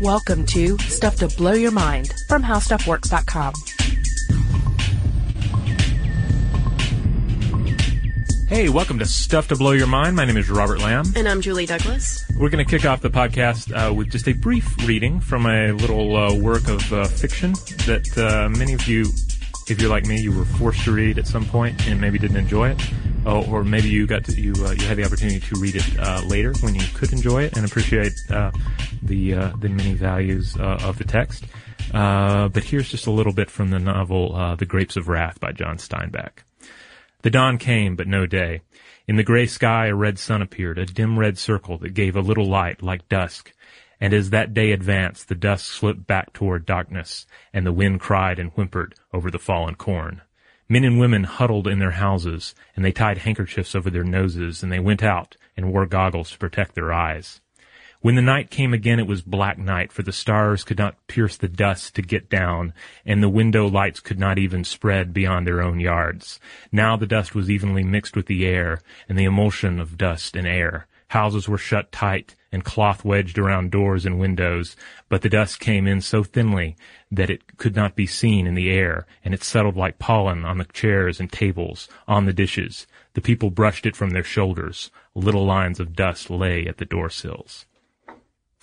Welcome to Stuff to Blow Your Mind from HowStuffWorks.com. Hey, welcome to Stuff to Blow Your Mind. My name is Robert Lamb. And I'm Julie Douglas. We're going to kick off the podcast uh, with just a brief reading from a little uh, work of uh, fiction that uh, many of you, if you're like me, you were forced to read at some point and maybe didn't enjoy it, oh, or maybe you got to, you uh, you had the opportunity to read it uh, later when you could enjoy it and appreciate uh, the uh, the many values uh, of the text. but here's just a little bit from the novel "The Grapes of Wrath" by John Steinbeck. The dawn came, but no day. In the gray sky a red sun appeared, a dim red circle that gave a little light like dusk. And as that day advanced, the dusk slipped back toward darkness, and the wind cried and whimpered over the fallen corn. Men and women huddled in their houses, and they tied handkerchiefs over their noses, and they went out and wore goggles to protect their eyes. When the night came again, it was black night, for the stars could not pierce the dust to get down, and the window lights could not even spread beyond their own yards. Now the dust was evenly mixed with the air, and the emulsion of dust and air. Houses were shut tight, and cloth wedged around doors and windows, but the dust came in so thinly that it could not be seen in the air, and it settled like pollen on the chairs and tables, on the dishes. The people brushed it from their shoulders. Little lines of dust lay at the door sills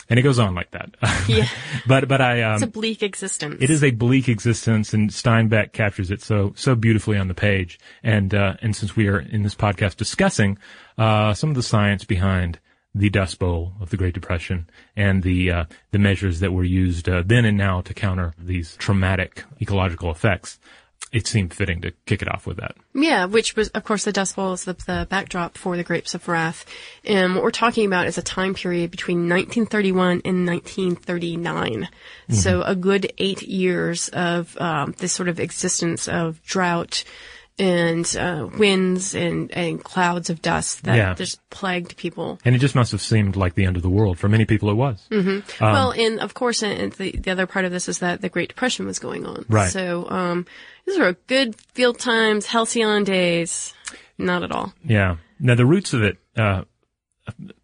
and it goes on like that. Yeah. but but I um, it's a bleak existence. It is a bleak existence, and Steinbeck captures it so so beautifully on the page. And uh, and since we are in this podcast discussing uh, some of the science behind the Dust Bowl of the Great Depression and the uh, the measures that were used uh, then and now to counter these traumatic ecological effects, it seemed fitting to kick it off with that. Yeah, which was, of course, the Dust Bowl is the, the backdrop for the Grapes of Wrath. And what we're talking about is a time period between 1931 and 1939. Mm-hmm. So a good eight years of um, this sort of existence of drought, and uh, winds and, and clouds of dust that yeah. just plagued people. And it just must have seemed like the end of the world. For many people, it was. Mm-hmm. Um, well, and of course, and the, the other part of this is that the Great Depression was going on. Right. So um, these were good field times, halcyon days. Not at all. Yeah. Now, the roots of it uh,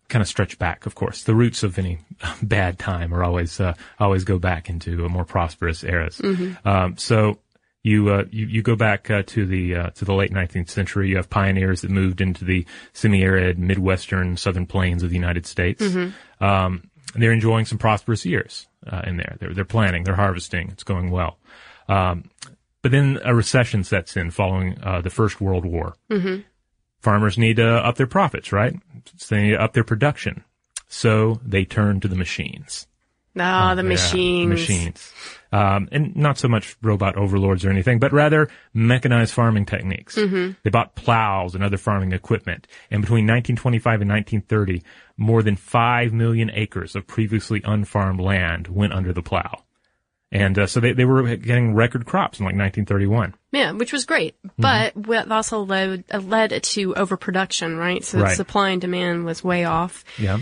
kind of stretch back, of course. The roots of any bad time are always uh, always go back into more prosperous eras. Mm-hmm. Um, so you, uh, you, you go back uh, to the uh, to the late 19th century. You have pioneers that moved into the semi-arid Midwestern Southern plains of the United States. Mm-hmm. Um, they're enjoying some prosperous years uh, in there. They're they're planting, they're harvesting. It's going well. Um, but then a recession sets in following uh, the First World War. Mm-hmm. Farmers need to up their profits, right? So they need to up their production. So they turn to the machines. Ah, oh, the yeah, machines. Machines. Um, and not so much robot overlords or anything, but rather mechanized farming techniques. Mm-hmm. They bought plows and other farming equipment. And between 1925 and 1930, more than 5 million acres of previously unfarmed land went under the plow. And uh, so they, they were getting record crops in like 1931. Yeah, which was great. Mm-hmm. But that also led, uh, led to overproduction, right? So right. supply and demand was way off. Yeah.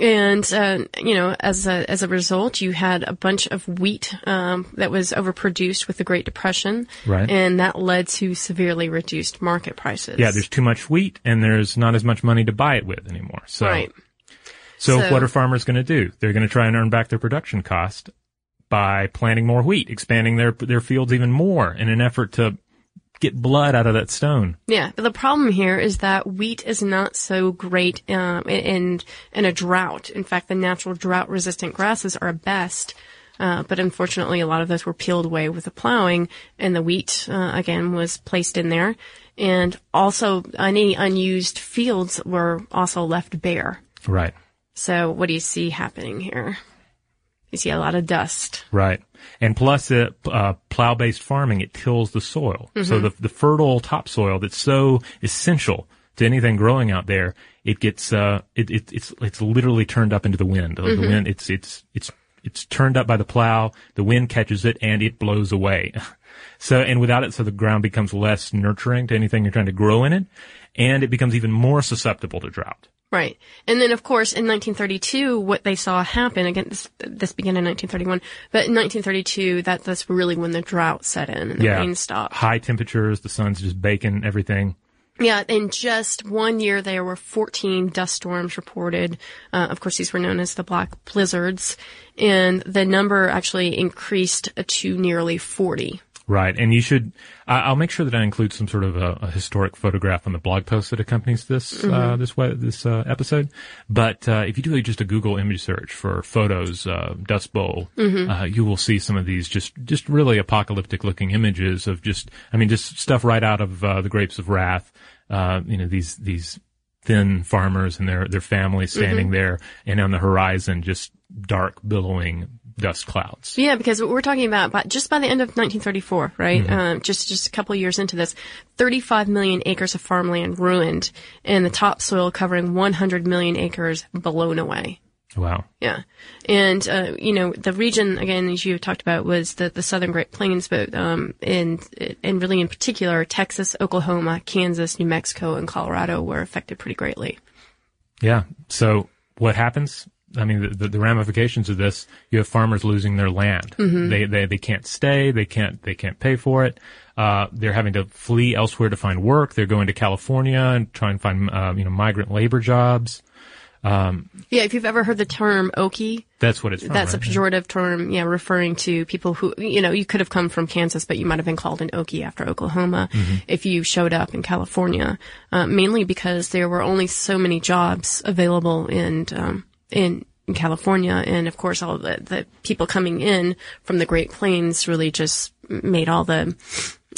And, uh, you know, as a, as a result, you had a bunch of wheat, um, that was overproduced with the Great Depression. Right. And that led to severely reduced market prices. Yeah, there's too much wheat and there's not as much money to buy it with anymore. So. Right. So, so what are farmers going to do? They're going to try and earn back their production cost by planting more wheat, expanding their their fields even more in an effort to get blood out of that stone. Yeah, but the problem here is that wheat is not so great um, in in a drought. In fact, the natural drought resistant grasses are best. Uh, but unfortunately, a lot of those were peeled away with the plowing, and the wheat uh, again was placed in there. And also, any unused fields were also left bare. Right. So, what do you see happening here? You see a lot of dust. Right. And plus, uh, uh, plow-based farming, it tills the soil. Mm-hmm. So the, the fertile topsoil that's so essential to anything growing out there, it gets, uh, it, it, it's, it's literally turned up into the wind. Mm-hmm. The wind, it's, it's, it's, it's turned up by the plow, the wind catches it, and it blows away. so, and without it, so the ground becomes less nurturing to anything you're trying to grow in it, and it becomes even more susceptible to drought. Right. And then, of course, in 1932, what they saw happen, again, this, this began in 1931, but in 1932, that, that's really when the drought set in and the yeah. rain stopped. High temperatures, the sun's just baking everything. Yeah, in just one year, there were 14 dust storms reported. Uh, of course, these were known as the black blizzards, and the number actually increased to nearly 40. Right, and you should. I- I'll make sure that I include some sort of a, a historic photograph on the blog post that accompanies this uh, this way, this uh, episode. But uh, if you do just a Google image search for photos uh, Dust Bowl, uh, you will see some of these just just really apocalyptic looking images of just. I mean, just stuff right out of uh, the Grapes of Wrath. Uh, you know, these these thin farmers and their their families standing there, and on the horizon, just dark billowing dust clouds. Yeah, because what we're talking about by, just by the end of 1934, right? Um, just just a couple of years into this, 35 million acres of farmland ruined, and the topsoil covering 100 million acres blown away. Wow. Yeah, and uh, you know the region again, as you talked about, was the the Southern Great Plains, but um, and and really in particular, Texas, Oklahoma, Kansas, New Mexico, and Colorado were affected pretty greatly. Yeah. So what happens? I mean, the, the, the ramifications of this, you have farmers losing their land. They, they, they can't stay. They can't, they can't pay for it. Uh, they're having to flee elsewhere to find work. They're going to California and try and find, uh, you know, migrant labor jobs. Um, Yeah, if you've ever heard the term Okie, That's what it's from. that's a right? pejorative term, yeah, referring to people who, you know, you could have come from Kansas, but you might have been called an Okie after Oklahoma if you showed up in California, uh, mainly because there were only so many jobs available in, um, in, in California. And of course, all the, the people coming in from the Great Plains really just made all the,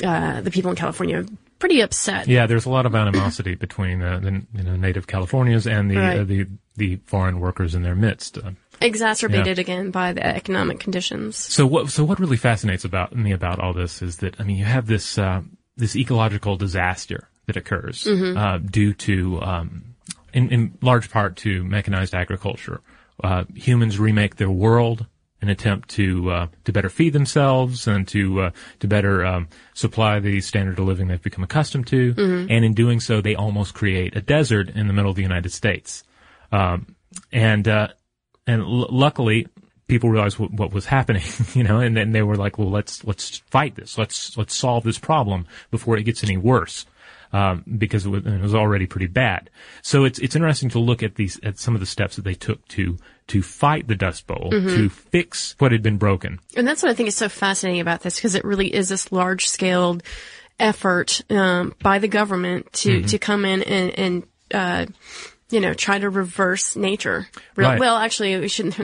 uh, the people in California pretty upset. Yeah, there's a lot of animosity between uh, the you know native Californians and the Right. uh, the the foreign workers in their midst. Uh, Exacerbated again by the economic conditions. So what so what really fascinates about me about all this is that I mean you have this uh, this ecological disaster that occurs uh, due to um, in, in large part to mechanized agriculture. Uh, humans remake their world in attempt to uh, to better feed themselves and to uh, to better um, supply the standard of living they've become accustomed to. And in doing so, they almost create a desert in the middle of the United States. Um, and uh, and l- luckily people realized what, what was happening, you know, and then they were like, well, let's let's fight this, let's let's solve this problem before it gets any worse. Um, because it was, it was already pretty bad. So it's it's interesting to look at these at some of the steps that they took to to fight the Dust Bowl, to fix what had been broken. And that's what I think is so fascinating about this because it really is this large scaled effort um, by the government to, to come in and, and uh, you know, try to reverse nature. Real, Right. Well, actually, we shouldn't.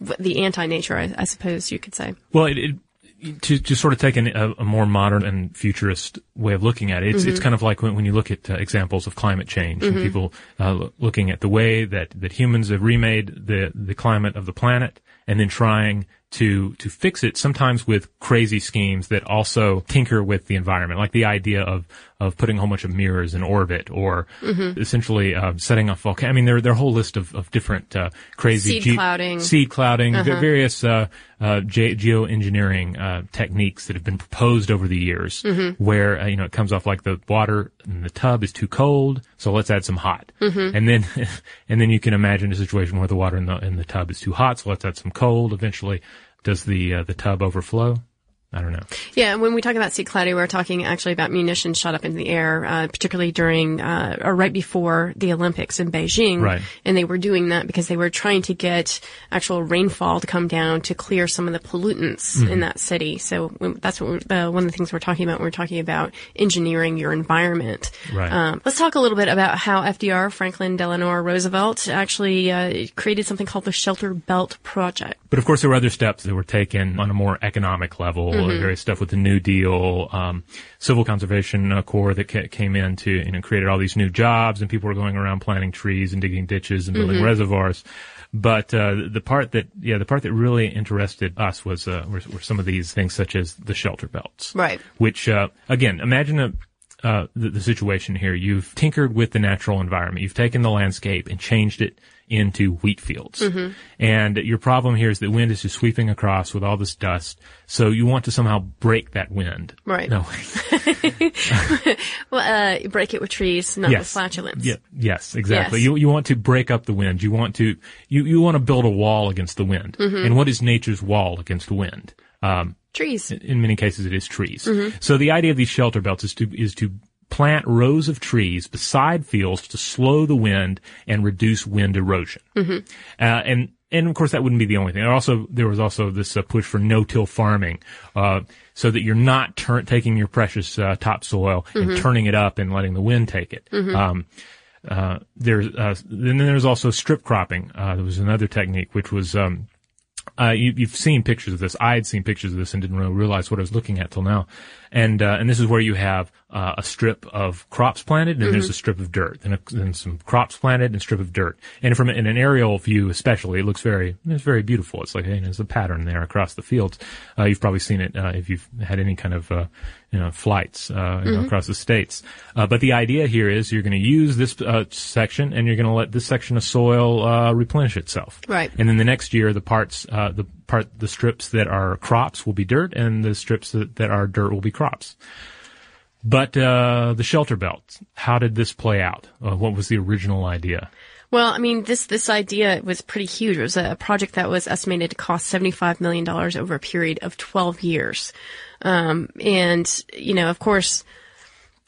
The, the anti-nature, I, I suppose you could say. Well, it, it, to to sort of take an, a, a more modern and futurist way of looking at it, it's it's kind of like when, when you look at uh, examples of climate change and people uh, lo- looking at the way that, that humans have remade the the climate of the planet and then trying to to fix it sometimes with crazy schemes that also tinker with the environment, like the idea of of putting a whole bunch of mirrors in orbit or essentially uh, setting off volcano. I mean, there there are a whole list of, of different uh, crazy Seed clouding. seed clouding, the various uh, uh, ge- geoengineering uh, techniques that have been proposed over the years, where uh, you know it comes off like the water in the tub is too cold, so let's add some hot, and then and then you can imagine a situation where the water in the in the tub is too hot, so let's add some cold. Eventually, does the uh, the tub overflow? I don't know. Yeah, when we talk about Seed clouding, we're talking actually about munitions shot up into the air, uh, particularly during uh, or right before the Olympics in Beijing. Right. And they were doing that because they were trying to get actual rainfall to come down to clear some of the pollutants Mm-hmm. in that city. So that's what uh, one of the things we're talking about. when We're talking about engineering your environment. Right. Um, let's talk a little bit about how FDR, Franklin Delano Roosevelt, actually uh, created something called the Shelter Belt Project. But of course, there were other steps that were taken on a more economic level. Mm-hmm. Various stuff with the New Deal, um, Civil Conservation uh, Corps that ca- came in to you know created all these new jobs, and people were going around planting trees and digging ditches and building Mm-hmm. reservoirs. But uh, the part that yeah, the part that really interested us was uh, were, were some of these things such as the shelter belts, Right. Which uh, again, imagine a uh, the, the situation here. You've tinkered with the natural environment. You've taken the landscape and changed it into wheat fields. Mm-hmm. And your problem here is that wind is just sweeping across with all this dust. So you want to somehow break that wind. Right. No. Way. Well, uh, break it with trees, not with flatulence. Yeah, yes, exactly. Yes. You you want to break up the wind. You want to you you want to build a wall against the wind. Mm-hmm. And what is nature's wall against wind? Um, Trees. in many cases it is trees. Mm-hmm. So the idea of these shelter belts is to is to plant rows of trees beside fields to slow the wind and reduce wind erosion. Uh, and and of course that wouldn't be the only thing. There also there was also this uh, push for no-till farming, uh, so that you're not taking your precious uh, topsoil and turning it up and letting the wind take it. Um, uh, there's uh, then there's also strip cropping. Uh, there was another technique which was um, uh, you, you've seen pictures of this. I had seen pictures of this and didn't really realize what I was looking at till now. And uh, and this is where you have uh, a strip of crops planted, and there's a strip of dirt, and, a, and some crops planted, and a strip of dirt. And from in an aerial view, especially, it looks very it's very beautiful. It's like hey, there's a pattern there across the fields. Uh, you've probably seen it uh, if you've had any kind of uh, you know flights uh, you know, across the states. Uh, but the idea here is you're going to use this uh, section, and you're going to let this section of soil uh, replenish itself. Right. And then the next year, the parts, uh, the part, the strips that are crops will be dirt, and the strips that, that are dirt will be crops. But uh, the shelter belt, how did this play out? Uh, what was the original idea? Well, I mean, this this idea was pretty huge. It was a project that was estimated to cost seventy five million dollars over a period of twelve years, um, and you know, of course,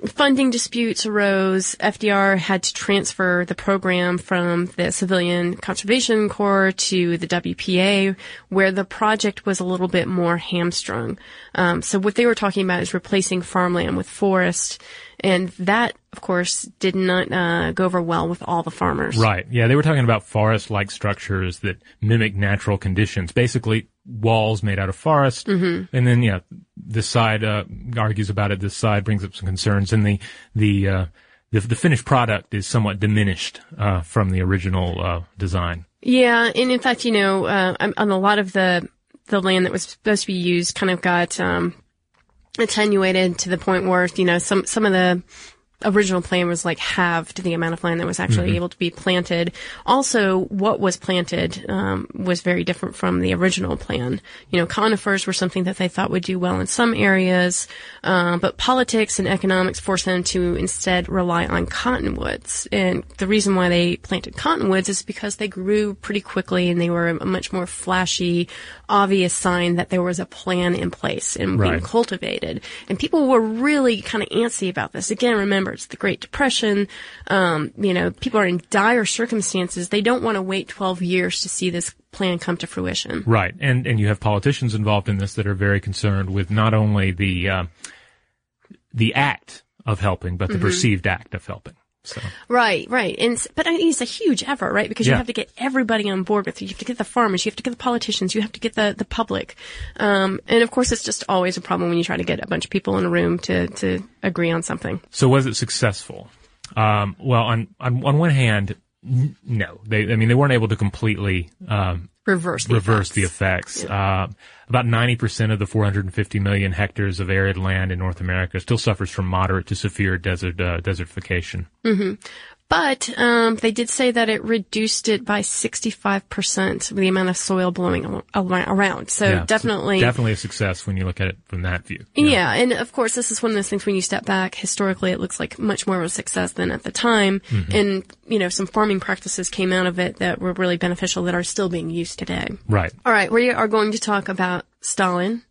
funding disputes arose. FDR had to transfer the program from the Civilian Conservation Corps to the WPA, where the project was a little bit more hamstrung. Um, so what they were talking about is replacing farmland with forest, and that, of course, did not uh, go over well with all the farmers. Right. Yeah, they were talking about forest-like structures that mimic natural conditions. Basically, walls made out of forest. Mm-hmm. And then, yeah, this side uh, argues about it. This side brings up some concerns, and the the uh, the, the finished product is somewhat diminished uh, from the original uh, design. Yeah, and in fact, you know, uh, on on a lot of the the land that was supposed to be used, kind of got um, attenuated to the point where you know some some of the original plan was like halved the amount of land that was actually able to be planted. Also, what was planted um, was very different from the original plan. You know, conifers were something that they thought would do well in some areas, uh, but politics and economics forced them to instead rely on cottonwoods. And the reason why they planted cottonwoods is because they grew pretty quickly and they were a much more flashy, obvious sign that there was a plan in place and being cultivated. And people were really kind of antsy about this. Again, remember, it's the Great Depression. Um, you know, people are in dire circumstances. They don't want to wait 12 years to see this plan come to fruition. Right, and and you have politicians involved in this that are very concerned with not only the uh, the act of helping, but the Mm-hmm. perceived act of helping. So Right, right. And, but I mean, it's a huge effort, right? Because you have to get everybody on board with you. You have to get the farmers, you have to get the politicians, you have to get the, the public. Um, and of course, it's just always a problem when you try to get a bunch of people in a room to, to agree on something. So was it successful? Um, well, on, on on one hand, no. They, I mean, they weren't able to completely um, Reverse the reverse the effects. effects. Uh, about 90% of the 450 million hectares of arid land in North America still suffers from moderate to severe desert uh, desertification. But um, they did say that it reduced it by 65% the amount of soil blowing around. So Yeah, so definitely. definitely a success when you look at it from that view. know? Yeah, and of course, this is one of those things when you step back, historically, it looks like much more of a success than at the time. Mm-hmm. And, you know, some farming practices came out of it that were really beneficial that are still being used today. Right. All right, we are going to talk about Stalin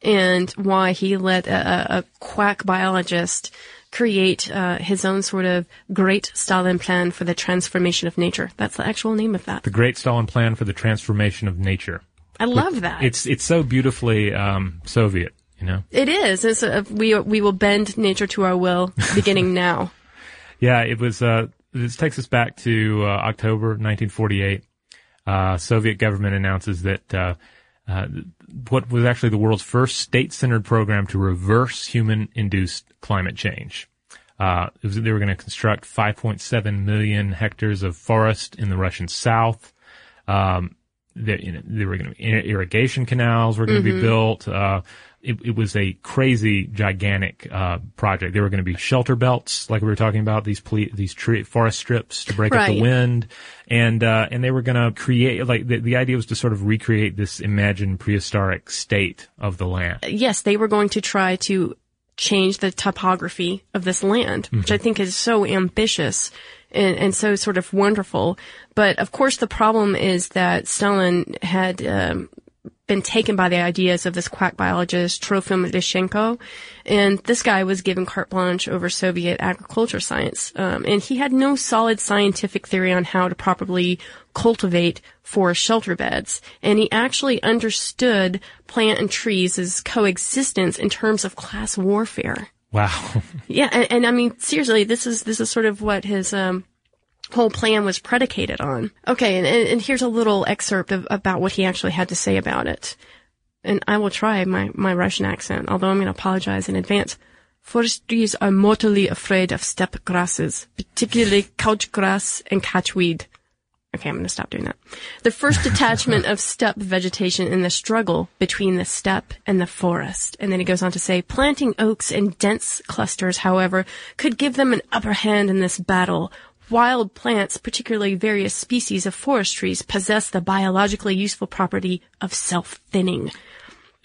and why he let a, a quack biologist create uh, his own sort of great Stalin plan for the transformation of nature. That's the actual name of that. The Great Stalin Plan for the Transformation of Nature. I love that. It's it's so beautifully um, Soviet, you know. It is. It's a, we we will bend nature to our will, beginning now. Yeah, it was. Uh, this takes us back to uh, October 1948. Uh, Soviet government announces that uh, what was actually the world's first state-centered program to reverse human-induced climate change. Uh, was, they were going to construct 5.7 million hectares of forest in the Russian south. Um, there, you know, there were going to be irrigation canals were going to be built. Uh, it, it was a crazy, gigantic uh, project. There were going to be shelter belts, like we were talking about these ple- these tree forest strips to break up the wind, and uh, and they were going to create like the, the idea was to sort of recreate this imagined prehistoric state of the land. yes, they were going to try to change the topography of this land, which Mm-hmm. I think is so ambitious and, and so sort of wonderful. But of course, the problem is that Stalin had um, been taken by the ideas of this quack biologist Trofim Lyshenko, and this guy was given carte blanche over Soviet agriculture science, um, and he had no solid scientific theory on how to properly cultivate forest shelter belts, and he actually understood plant and trees as coexistence in terms of class warfare. Wow. Yeah, and, and I mean seriously, this is this is sort of what his um, whole plan was predicated on. Okay, and, and, here's a little excerpt of, about what he actually had to say about it. And I will try my, my Russian accent, although I'm going to apologize in advance. Forest trees are mortally afraid of steppe grasses, particularly couch grass and catchweed. Okay, I'm going to stop doing that. The first detachment of steppe vegetation in the struggle between the steppe and the forest. And then he goes on to say, planting oaks in dense clusters, however, could give them an upper hand in this battle. Wild plants, particularly various species of forest trees, possess the biologically useful property of self-thinning.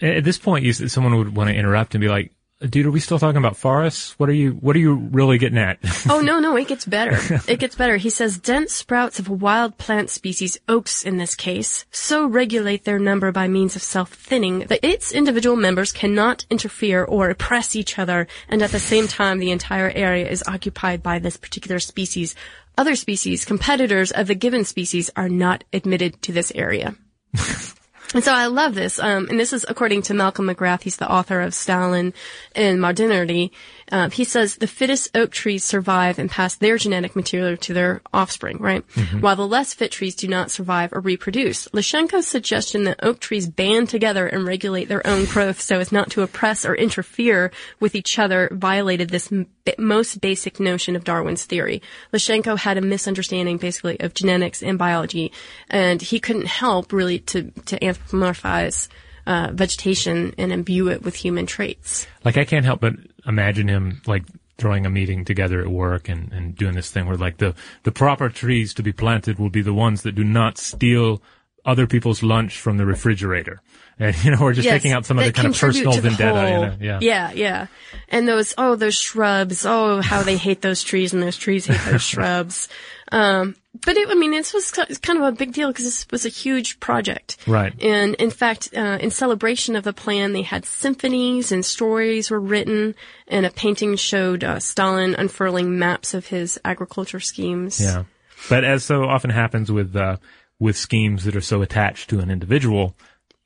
At this point, you, someone would want to interrupt and be like, dude, are we still talking about forests? What are you, what are you really getting at? oh, no, no, it gets better. It gets better. He says dense sprouts of wild plant species, oaks in this case, so regulate their number by means of self-thinning that its individual members cannot interfere or oppress each other, and at the same time the entire area is occupied by this particular species. Other species, competitors of the given species, are not admitted to this area. And so I love this. Um, and this is according to Malcolm McGrath. He's the author of Stalin and Modernity. Uh, he says the fittest oak trees survive and pass their genetic material to their offspring, right? Mm-hmm. While the less fit trees do not survive or reproduce. Lyshenko's suggestion that oak trees band together and regulate their own growth so as not to oppress or interfere with each other violated this m- most basic notion of Darwin's theory. Lyshenko had a misunderstanding basically of genetics and biology, and he couldn't help really to, to anthropomorphize uh, vegetation and imbue it with human traits. Like I can't help but imagine him like throwing a meeting together at work and, and doing this thing where like the, the proper trees to be planted will be the ones that do not steal other people's lunch from the refrigerator. And, you know, we're just Yes, taking out some of the kind of personal vendetta, you know? Yeah. Yeah, yeah. And those, oh, those shrubs, oh, how they hate those trees and those trees hate those shrubs. Um, but it, I mean, this was kind of a big deal because this was a huge project. Right. And in fact, uh, in celebration of the plan, they had symphonies and stories were written and a painting showed, uh, Stalin unfurling maps of his agriculture schemes. Yeah. But as so often happens with, uh, with schemes that are so attached to an individual,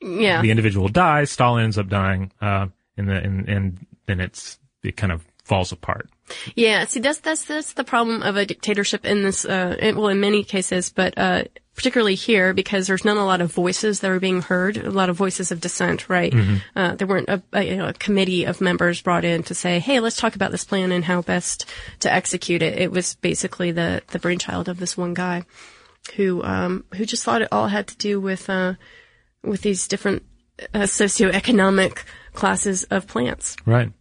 Yeah. the individual dies, Stalin ends up dying, uh, and the, and, and then it's, it kind of falls apart. Yeah, see, that's that's that's the problem of a dictatorship in this. Uh, well, in many cases, but uh, particularly here because there's not a lot of voices that are being heard, a lot of voices of dissent. Right? Uh, there weren't a, a, you know, a committee of members brought in to say, "Hey, let's talk about this plan and how best to execute it." It was basically the the brainchild of this one guy who um, who just thought it all had to do with uh, with these different uh, socioeconomic classes of plants. Right.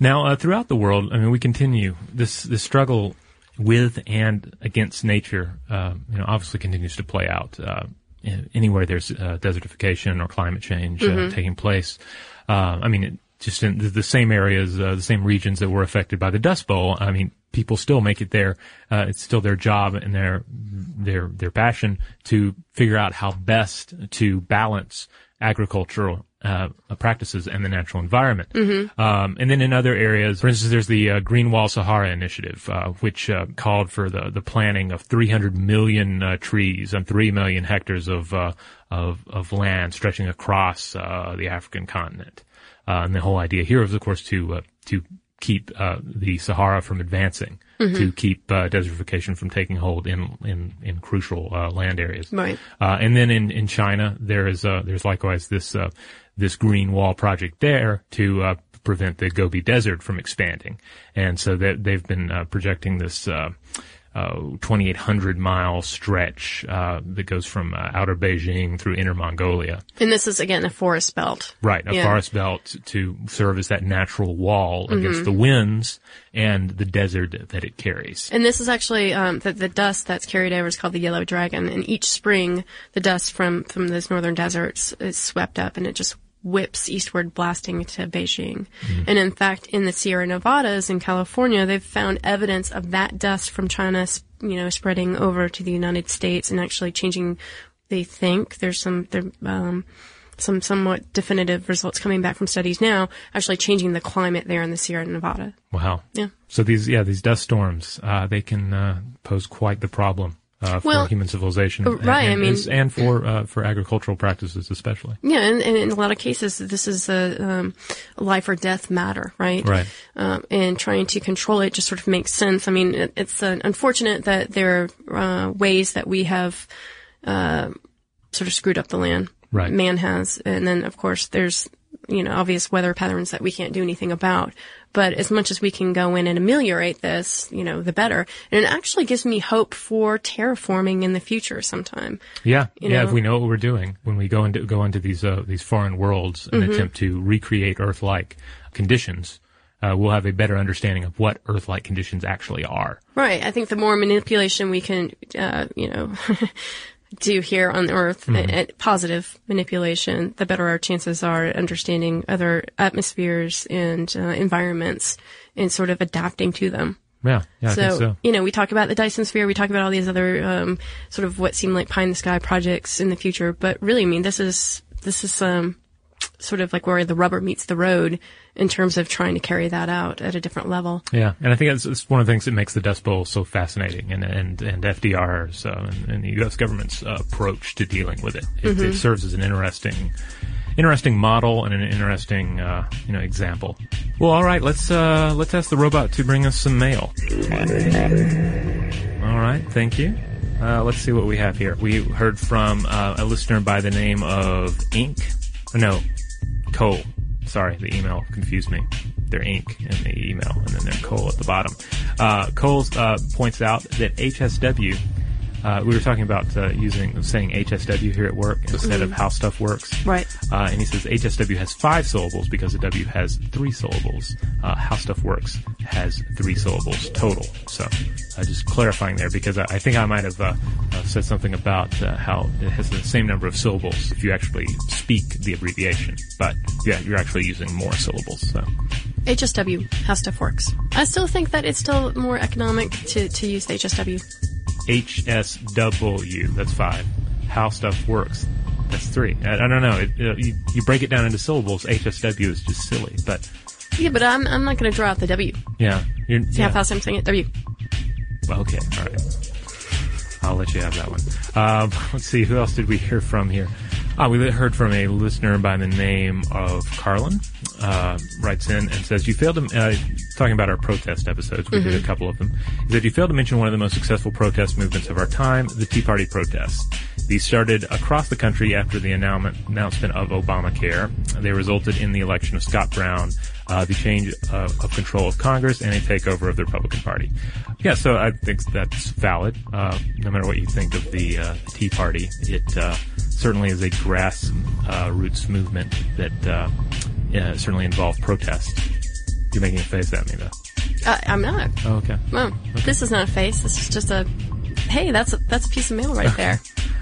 Now, uh, throughout the world, I mean, we continue this this struggle with and against nature. Uh, you know, obviously continues to play out uh, anywhere there's uh, desertification or climate change uh, taking place. Uh, I mean, it, just in the, the same areas, uh, the same regions that were affected by the Dust Bowl. I mean, people still make it there. Uh, it's still their job and their their their passion to figure out how best to balance agricultural uh, practices and the natural environment. Um, and then in other areas, for instance, there's the uh, Green Wall Sahara Initiative, uh, which uh, called for the the planting of 300 million uh, trees on 3 million hectares of uh, of of land stretching across the African continent. And the whole idea here is, of course, to to keep the Sahara from advancing, to keep uh, desertification from taking hold in in in crucial uh, land areas. Right. Uh, and then in, in China, there is uh, there's likewise this uh, this green wall project there to uh, prevent the Gobi Desert from expanding, and so that they've been uh, projecting this. Uh, uh, 2,800 mile stretch uh, that goes from uh, outer Beijing through inner Mongolia. And this is again a forest belt. Right, a Yeah. forest belt to serve as that natural wall Mm-hmm. against the winds and the desert that it carries. And this is actually um, the, the dust that's carried over is called the yellow dragon. And each spring, the dust from from those northern deserts is swept up, and it just whips eastward, blasting to Beijing. And in fact, in the Sierra Nevadas in California, they've found evidence of that dust from China, you know, spreading over to the United States and actually changing. They think there's some there, um, some somewhat definitive results coming back from studies now, actually changing the climate there in the Sierra Nevada. Wow. Yeah. So these, yeah, these dust storms, uh, they can uh, pose quite the problem uh, for Well, human civilization, right, And, I mean- and, and for uh, for agricultural practices especially. Yeah, and, and in a lot of cases, this is a, um, life or death matter, right? Right. Um, and trying to control it just sort of makes sense. I mean, it, it's uh, unfortunate that there are uh, ways that we have uh, sort of screwed up the land. Right. Man has, and then of course there's you know obvious weather patterns that we can't do anything about. But as much as we can go in and ameliorate this, you know, the better. And it actually gives me hope for terraforming in the future sometime. Yeah, You yeah. know? If we know what we're doing when we go into go into these uh, these foreign worlds and Mm-hmm. attempt to recreate Earth-like conditions, uh, we'll have a better understanding of what Earth-like conditions actually are. Right. I think the more manipulation we can, uh, you know, do here on Earth, Mm-hmm. uh, uh, positive manipulation, the better our chances are at understanding other atmospheres and uh, environments and sort of adapting to them. Yeah, yeah. I so, think so. you know, we talk about the Dyson sphere, we talk about all these other um, sort of what seem like pie in the sky projects in the future, but really, I mean, this is this is um, sort of like where the rubber meets the road in terms of trying to carry that out at a different level. Yeah, and I think that's, that's one of the things that makes the Dust Bowl so fascinating, and and and FDR's uh, and, and the U.S. government's uh, approach to dealing with it. It, Mm-hmm. it serves as an interesting, interesting model and an interesting uh, you know example. Well, all right, let's uh, let's ask the robot to bring us some mail. All right, thank you. Uh, let's see what we have here. We heard from uh, a listener by the name of Ink. No, Cole. Sorry, the email confused me. They're ink in the email, and then they're Cole at the bottom. Uh, uh, points out that HSW. Uh, we were talking about uh, using saying HSW here at work instead of how stuff works. Right. Uh, and he says HSW has five syllables because the W has three syllables. Uh, How Stuff Works has three syllables total. So, uh, just clarifying there because I, I think I might have uh, uh, said something about uh, how it has the same number of syllables if you actually speak the abbreviation. But yeah, you're actually using more syllables. So, HSW, how stuff works. I still think that it's still more economic to, to use the HSW. HSW, that's five. How Stuff Works. That's three. I, I don't know. It, uh, you, you break it down into syllables. HSW is just silly, but Yeah, but I'm, I'm not going to draw out the W. yeah. You're, See yeah. how fast I'm saying it? W. Okay, all right. I'll let you have that one. Um, let's see, who else did we hear from here? Ah, we heard from a listener by the name of Carlin. Uh, writes in and says, "You failed to uh, talking about our protest episodes. We did a couple of them. He said you failed to mention one of the most successful protest movements of our time, the Tea Party protests. These started across the country after the announcement announcement of Obamacare. They resulted in the election of Scott Brown, uh, the change uh, of control of Congress, and a takeover of the Republican Party. Yeah, so I think that's valid. Uh, no matter what you think of the, uh, the Tea Party, it uh, certainly is a grassroots movement that uh, yeah, certainly involved protest. You're making a face at me, though. Uh, I'm not. Oh, okay. No, this is not a face. This is just a. Hey, that's a that's a piece of mail right there.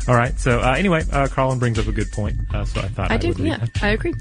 All right. So uh, anyway, uh, Carlin brings up a good point. Uh, so I thought I, I do. would Yeah, that. I agree.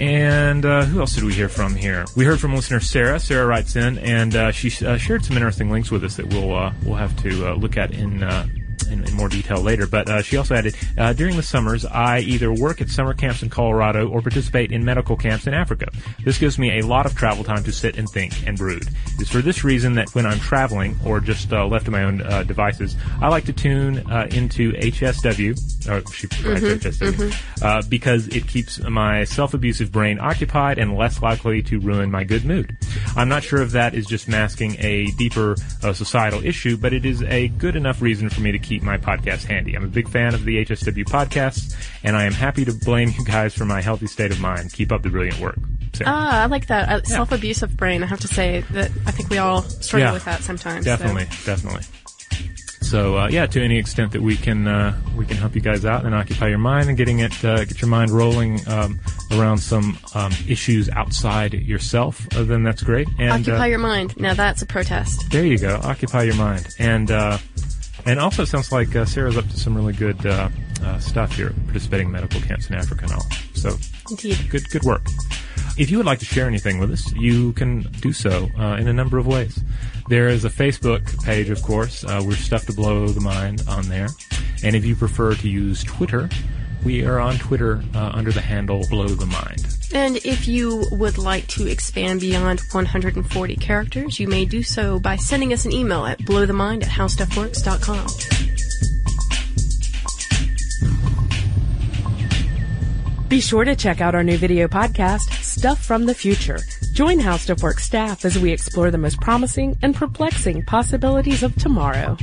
And uh, who else did we hear from here? We heard from listener Sarah. Sarah writes in, and uh, she uh, shared some interesting links with us that we'll uh, we'll have to uh, look at in, uh, in in more detail later. But uh, she also added, uh, during the summers, I either work at summer camps in Colorado or participate in medical camps in Africa. This gives me a lot of travel time to sit and think and brood. It's for this reason that when I'm traveling or just uh, left to my own uh, devices, I like to tune uh, into HSW. Or she writes HSW uh, because it keeps my self-abusive brain occupied and less likely to ruin my good mood. I'm not sure if that is just masking a deeper uh, societal issue, but it is a good enough reason for me to keep my podcast handy. I'm a big fan of the HSW podcasts, and I am happy to blame you guys for my healthy state of mind. Keep up the brilliant work. Sarah. Ah, I like that. Uh, Self-abusive brain. I have to say that I think we all struggle Yeah. with that sometimes. so- Definitely, definitely. So uh, yeah, to any extent that we can uh, we can help you guys out and occupy your mind and getting it uh, get your mind rolling um, around some um, issues outside yourself, uh, then that's great. And Occupy uh, your mind. Now that's a protest. there you go, occupy your mind. And uh, and also it sounds like uh, Sarah's up to some really good uh, uh, stuff here, participating in medical camps in Africa and all. So Indeed. good good work. If you would like to share anything with us, you can do so uh, in a number of ways. There is a Facebook page, of course. Uh, we're Stuff to Blow the Mind on there. And if you prefer to use Twitter, We are on Twitter uh, under the handle Blow the Mind. And if you would like to expand beyond 140 characters, you may do so by sending us an email at blowthemind at howstuffworks.com. Be sure to check out our new video podcast, Stuff from the Future. Join How Stuff Works staff as we explore the most promising and perplexing possibilities of tomorrow.